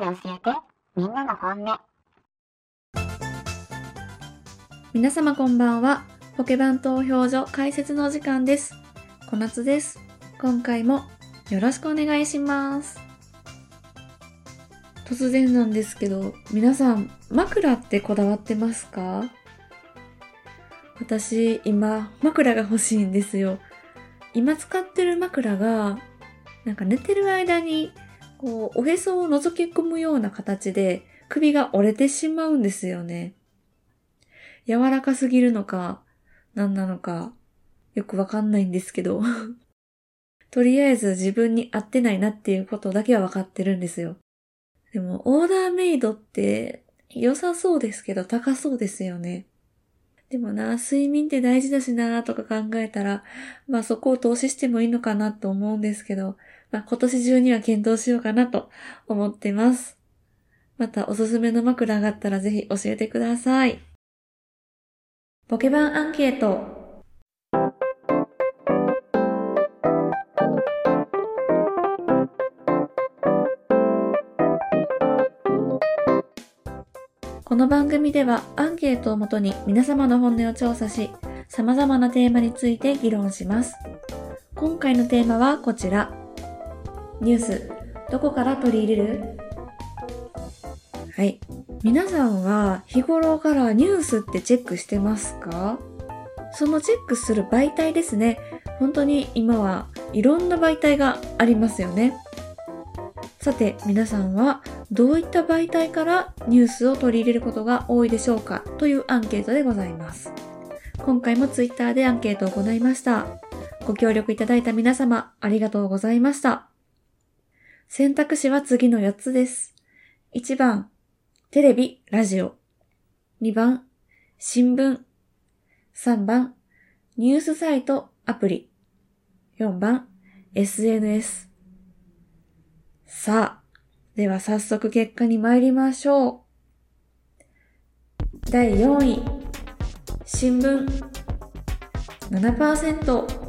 で教えてみんなの本音皆様こんばんは。ポケバン投票所解説のお時間です。小夏です。今回もよろしくお願いします。突然なんですけど、皆さん枕ってこだわってますか？私今枕が欲しいんですよ。今使ってる枕がなんか寝てる間にこうおへそを覗き込むような形で首が折れてしまうんですよね。柔らかすぎるのか、何なのか、よくわかんないんですけど。とりあえず自分に合ってないなっていうことだけはわかってるんですよ。でも、オーダーメイドって良さそうですけど高そうですよね。でもな、睡眠って大事だしなとか考えたら、まあそこを投資してもいいのかなと思うんですけど、まあ今年中には検討しようかなと思ってます。またおすすめの枕があったらぜひ教えてください。ポケバンアンケート。この番組ではアンケートをもとに皆様の本音を調査し、様々なテーマについて議論します。今回のテーマはこちら。ニュース、どこから取り入れる？はい。皆さんは日頃からニュースってチェックしてますか？そのチェックする媒体ですね。本当に今はいろんな媒体がありますよね。さて皆さんはどういった媒体からニュースを取り入れることが多いでしょうか？というアンケートでございます。今回もツイッターでアンケートを行いました。ご協力いただいた皆様ありがとうございました。選択肢は次の4つです。1番、テレビ、ラジオ。2番、新聞。3番、ニュースサイト、アプリ。4番、SNS。さあ、では早速結果に参りましょう。第4位、新聞。7%。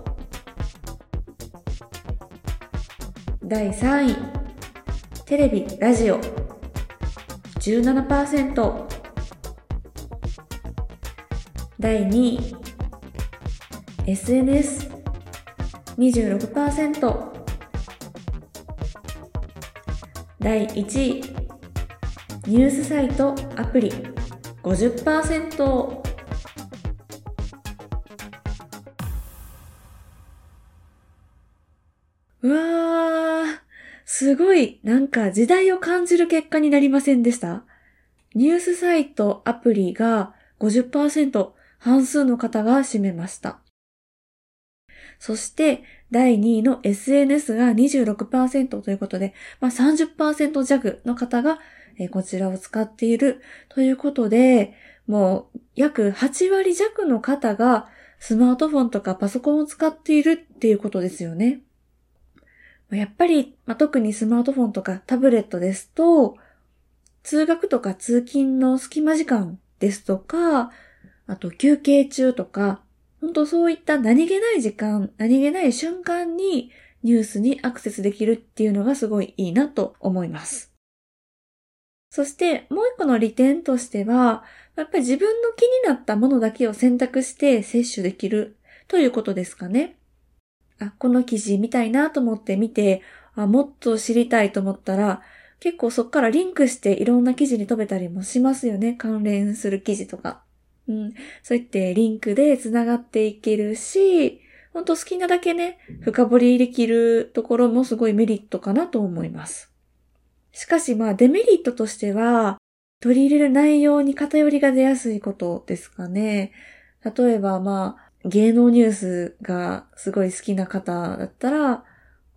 第3位、テレビ、ラジオ。17%第2位。SNS26% 第1位。ニュースサイトアプリ。50%すごい、なんか時代を感じる結果になりませんでした？ニュースサイト、アプリが50%、半数の方が占めました。そして、第2位の SNS が26%ということで、まあ、30%弱の方が、こちらを使っているということで、もう約8割弱の方がスマートフォンとかパソコンを使っているっていうことですよね。やっぱり、まあ、特にスマートフォンとかタブレットですと、通学とか通勤の隙間時間ですとか、あと休憩中とか、本当そういった何気ない時間、何気ない瞬間にニュースにアクセスできるっていうのがすごいいいなと思います。そしてもう一個の利点としては、やっぱり自分の気になったものだけを選択して摂取できるということですかね。あ、この記事見たいなと思って見て、あ、もっと知りたいと思ったら、結構そっからリンクしていろんな記事に飛べたりもしますよね。関連する記事とか。うん。そういってリンクで繋がっていけるし、ほんと好きなだけね、深掘りできるところもすごいメリットかなと思います。しかしまあデメリットとしては、取り入れる内容に偏りが出やすいことですかね。例えばまあ、芸能ニュースがすごい好きな方だったら、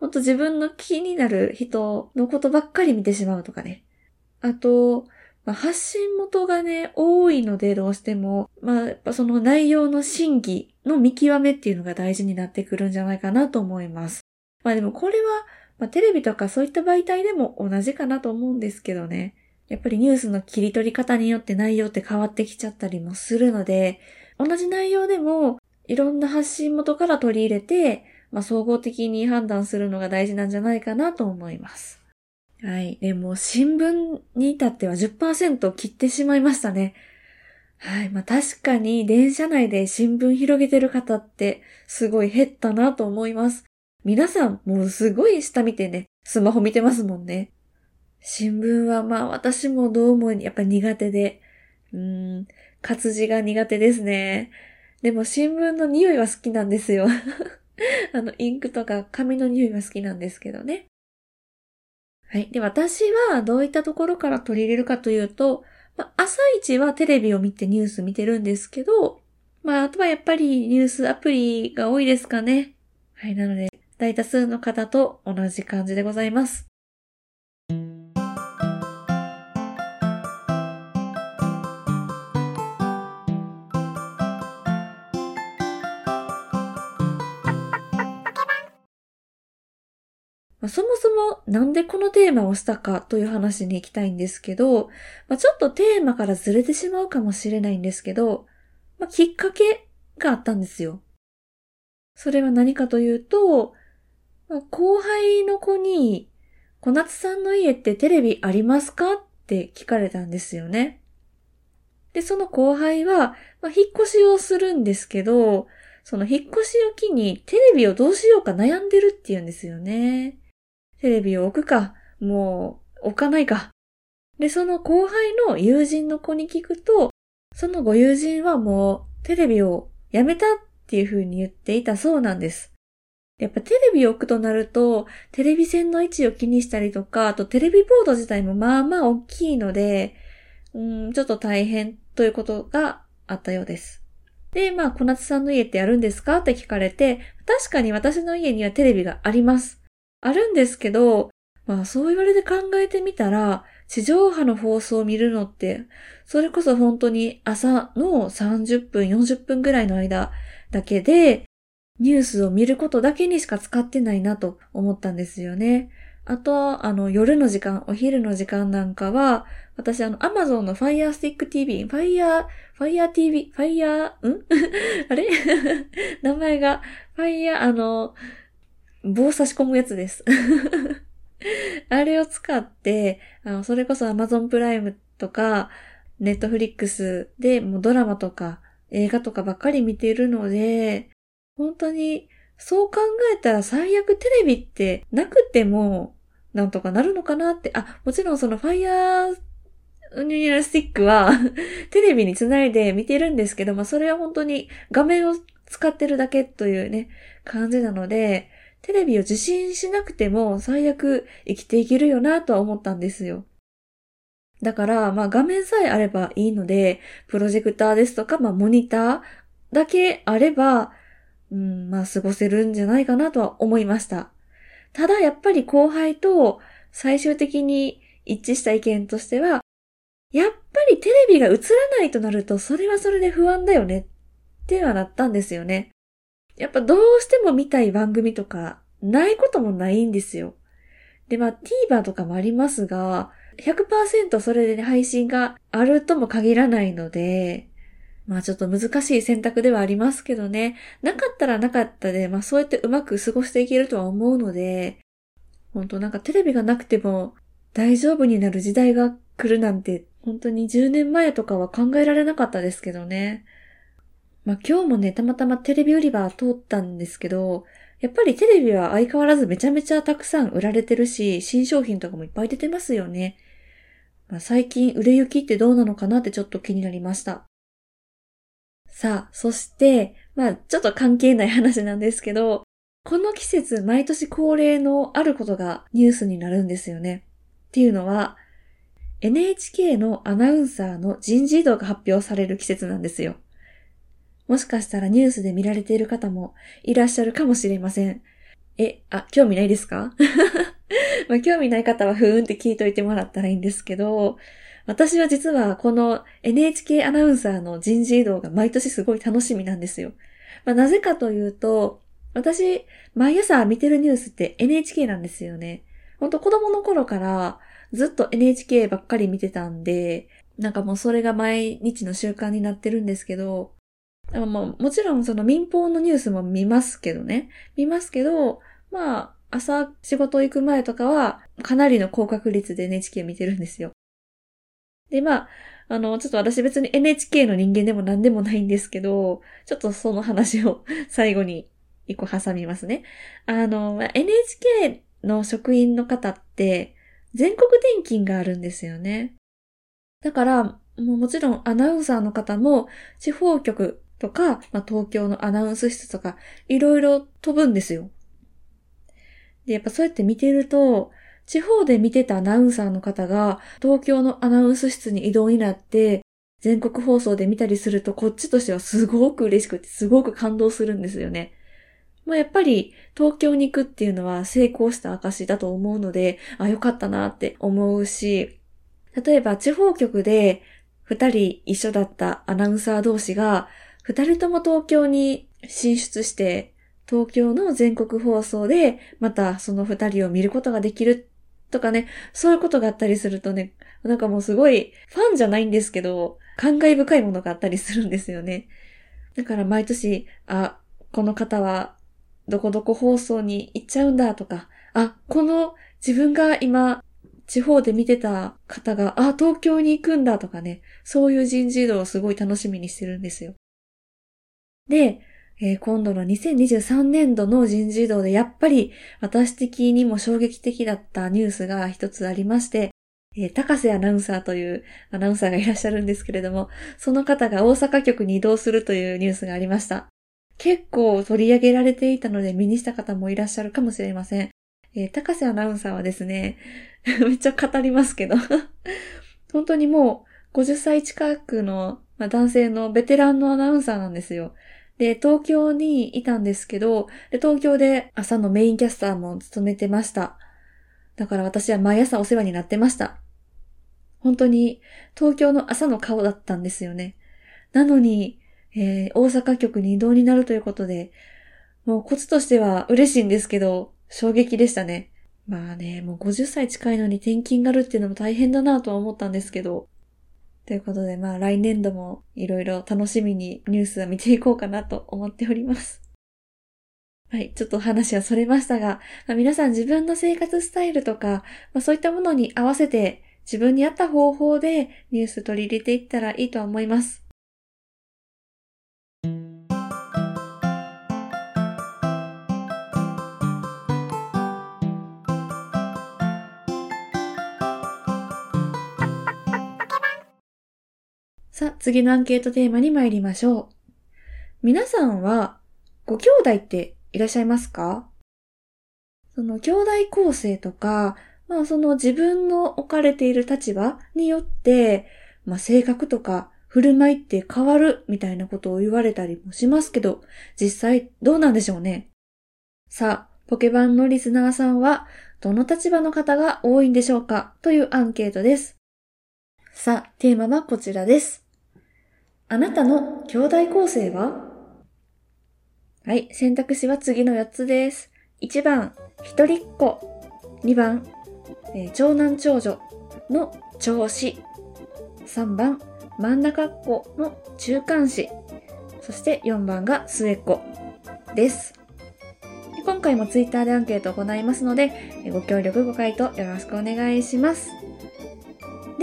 ほんと自分の気になる人のことばっかり見てしまうとかね。あと、まあ、発信元がね、多いのでどうしても、まあ、やっぱその内容の真偽の見極めっていうのが大事になってくるんじゃないかなと思います。まあでもこれは、まあ、テレビとかそういった媒体でも同じかなと思うんですけどね。やっぱりニュースの切り取り方によって内容って変わってきちゃったりもするので、同じ内容でもいろんな発信元から取り入れて、まあ、総合的に判断するのが大事なんじゃないかなと思います。はい。でも、新聞に至っては10%を切ってしまいましたね。はい。まあ確かに電車内で新聞広げてる方ってすごい減ったなと思います。皆さんもうすごい下見てね、スマホ見てますもんね。新聞はまあ私もどうもやっぱ苦手で、うーん、活字が苦手ですね。でも新聞の匂いは好きなんですよ。あの、インクとか紙の匂いは好きなんですけどね。はい。で、私はどういったところから取り入れるかというと、まあ、朝一はテレビを見てニュース見てるんですけど、まあ、あとはやっぱりニュースアプリが多いですかね。はい。なので、大多数の方と同じ感じでございます。まあ、そもそもなんでこのテーマをしたかという話に行きたいんですけど、まあ、ちょっとテーマからずれてしまうかもしれないんですけど、まあ、きっかけがあったんですよ。それは何かというと、まあ、後輩の子に、小夏さんの家ってテレビありますかって聞かれたんですよね。で、その後輩は、まあ、引っ越しをするんですけど、その引っ越しを機にテレビをどうしようか悩んでるって言うんですよね。テレビを置くか、もう置かないか。で、その後輩の友人の子に聞くと、そのご友人はもうテレビをやめたっていう風に言っていたそうなんです。やっぱテレビを置くとなると、テレビ線の位置を気にしたりとか、あとテレビボード自体もまあまあ大きいので、うん、ちょっと大変ということがあったようです。で、まあ、小夏さんの家ってやるんですか？って聞かれて、確かに私の家にはテレビがあります。あるんですけど、まあそう言われて考えてみたら、地上波の放送を見るのって、それこそ本当に朝の30分、40分ぐらいの間だけで、ニュースを見ることだけにしか使ってないなと思ったんですよね。あと、あの、夜の時間、お昼の時間なんかは、私、あの、アマゾンの Fire Stick TV、Fire、Fire TV、Fire、ん？あれ？名前が、Fire、あの、棒差し込むやつです。あれを使って、あの、それこそ Amazon プライムとか、Netflix でもうドラマとか映画とかばっかり見ているので、本当にそう考えたら最悪テレビってなくてもなんとかなるのかなって、あ、もちろんその Fire ニューラスティックは テレビにつないで見てるんですけど、まあそれは本当に画面を使ってるだけというね、感じなので、テレビを受信しなくても最悪生きていけるよなとは思ったんですよ。だから、まあ画面さえあればいいので、プロジェクターですとか、まあモニターだけあれば、うん、まあ過ごせるんじゃないかなとは思いました。ただやっぱり後輩と最終的に一致した意見としては、やっぱりテレビが映らないとなるとそれはそれで不安だよねってはなったんですよね。やっぱどうしても見たい番組とか、ないこともないんですよ。で、まあ TVer とかもありますが、100%それで、ね、配信があるとも限らないので、まあちょっと難しい選択ではありますけどね。なかったらなかったで、まあそうやってうまく過ごしていけるとは思うので、本当なんかテレビがなくても大丈夫になる時代が来るなんて、本当に10年前とかは考えられなかったですけどね。まあ今日もね、たまたまテレビ売り場通ったんですけど、やっぱりテレビは相変わらずめちゃめちゃたくさん売られてるし、新商品とかもいっぱい出てますよね。まあ、最近売れ行きってどうなのかなってちょっと気になりました。さあ、そして、まあちょっと関係ない話なんですけど、この季節毎年恒例のあることがニュースになるんですよね。っていうのは、NHK のアナウンサーの人事異動が発表される季節なんですよ。もしかしたらニュースで見られている方もいらっしゃるかもしれません。え、あ、興味ないですか？まあ、興味ない方はふーんって聞いといてもらったらいいんですけど、私は実はこの NHK アナウンサーの人事異動が毎年すごい楽しみなんですよ。まあ、なぜかというと、私、毎朝見てるニュースって NHK なんですよね。ほんと子供の頃からずっと NHK ばっかり見てたんで、なんかもうそれが毎日の習慣になってるんですけど、まあ、もちろんその民放のニュースも見ますけどね。見ますけど、まあ、朝仕事行く前とかは、かなりの高確率で NHK 見てるんですよ。で、まあ、あの、ちょっと私別に NHK の人間でも何でもないんですけど、ちょっとその話を 最後に一個挟みますね。あの、NHK の職員の方って、全国転勤があるんですよね。だから、もうもちろんアナウンサーの方も地方局とか、まあ、東京のアナウンス室とか、いろいろ飛ぶんですよ。で、やっぱそうやって見てると、地方で見てたアナウンサーの方が、東京のアナウンス室に移動になって、全国放送で見たりすると、こっちとしてはすごく嬉しくて、すごく感動するんですよね。まあ、やっぱり、東京に行くっていうのは成功した証だと思うので、あ、よかったなって思うし、例えば地方局で二人一緒だったアナウンサー同士が、二人とも東京に進出して、東京の全国放送で、またその二人を見ることができるとかね、そういうことがあったりするとね、なんかもうすごい、ファンじゃないんですけど、感慨深いものがあったりするんですよね。だから毎年、あ、この方は、どこどこ放送に行っちゃうんだとか、あ、この自分が今、地方で見てた方が、あ、東京に行くんだとかね、そういう人事異動をすごい楽しみにしてるんですよ。で、えー、今度の2023年度の人事異動でやっぱり私的にも衝撃的だったニュースが一つありまして、えー、高瀬アナウンサーというアナウンサーがいらっしゃるんですけれども、その方が大阪局に移動するというニュースがありました。結構取り上げられていたので見にした方もいらっしゃるかもしれません。えー、高瀬アナウンサーはですね、めっちゃ語りますけど 本当にもう50歳近くの、男性のベテランのアナウンサーなんですよ。で、東京にいたんですけど、で、東京で朝のメインキャスターも務めてました。だから私は毎朝お世話になってました。本当に東京の朝の顔だったんですよね。なのに、えー、大阪局に移動になるということで、もうコツとしては嬉しいんですけど、衝撃でしたね。まあね、もう50歳近いのに転勤があるっていうのも大変だなとは思ったんですけど、ということで、まあ来年度もいろいろ楽しみにニュースを見ていこうかなと思っております。はい、ちょっと話はそれましたが、まあ、皆さん自分の生活スタイルとか、まあ、そういったものに合わせて自分に合った方法でニュース取り入れていったらいいとは思います。さあ、次のアンケートテーマに参りましょう。皆さんは、ご兄弟っていらっしゃいますか？その兄弟構成とか、まあその自分の置かれている立場によって、まあ性格とか振る舞いって変わるみたいなことを言われたりもしますけど、実際どうなんでしょうね？さあ、ポケバンのリスナーさんは、どの立場の方が多いんでしょうか？というアンケートです。さあ、テーマはこちらです。あなたの兄弟構成は？はい、選択肢は次の4つです。1番、一人っ子。2番、えー、長男長女の長子。3番、真ん中っ子の中間子。そして4番が末っ子です。今回も Twitter でアンケートを行いますので、ご協力ご回答よろしくお願いします。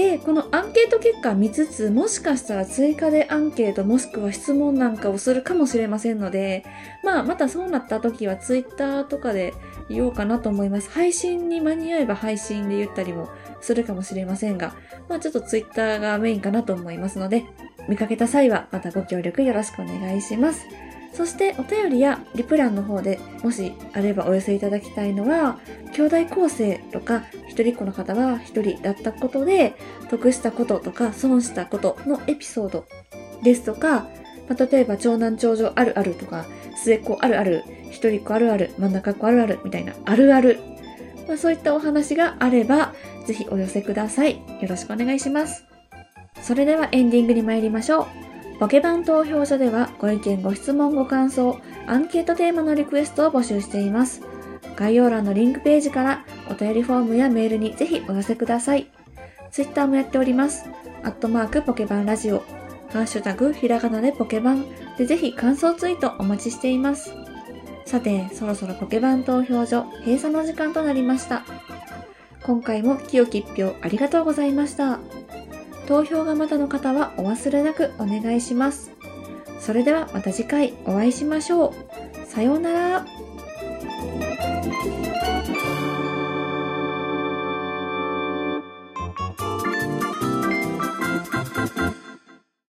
で、このアンケート結果見つつ、もしかしたら追加でアンケートもしくは質問なんかをするかもしれませんので、まあ、またそうなった時はツイッターとかで言おうかなと思います。配信に間に合えば配信で言ったりもするかもしれませんが、まあちょっとツイッターがメインかなと思いますので、見かけた際はまたご協力よろしくお願いします。そしてお便りやリプランの方でもしあればお寄せいただきたいのは、兄弟構成とか一人っ子の方は一人だったことで得したこととか損したことのエピソードですとか、まあ、例えば長男長女あるあるとか末っ子あるある一人っ子あるある真ん中っ子あるあるみたいなあるある、まあ、そういったお話があればぜひお寄せください。よろしくお願いします。それではエンディングに参りましょう。ポケバン投票所ではご意見、ご質問、ご感想、アンケートテーマのリクエストを募集しています。概要欄のリンクページからお便りフォームやメールにぜひお寄せください。ツイッターもやっております。アットマークポケバンラジオ、ハッシュタグひらがなでポケバンでぜひ感想ツイートお待ちしています。さて、そろそろポケバン投票所閉鎖の時間となりました。今回も清き一票ありがとうございました。投票がまだの方はお忘れなくお願いします。それではまた次回お会いしましょう。さようなら。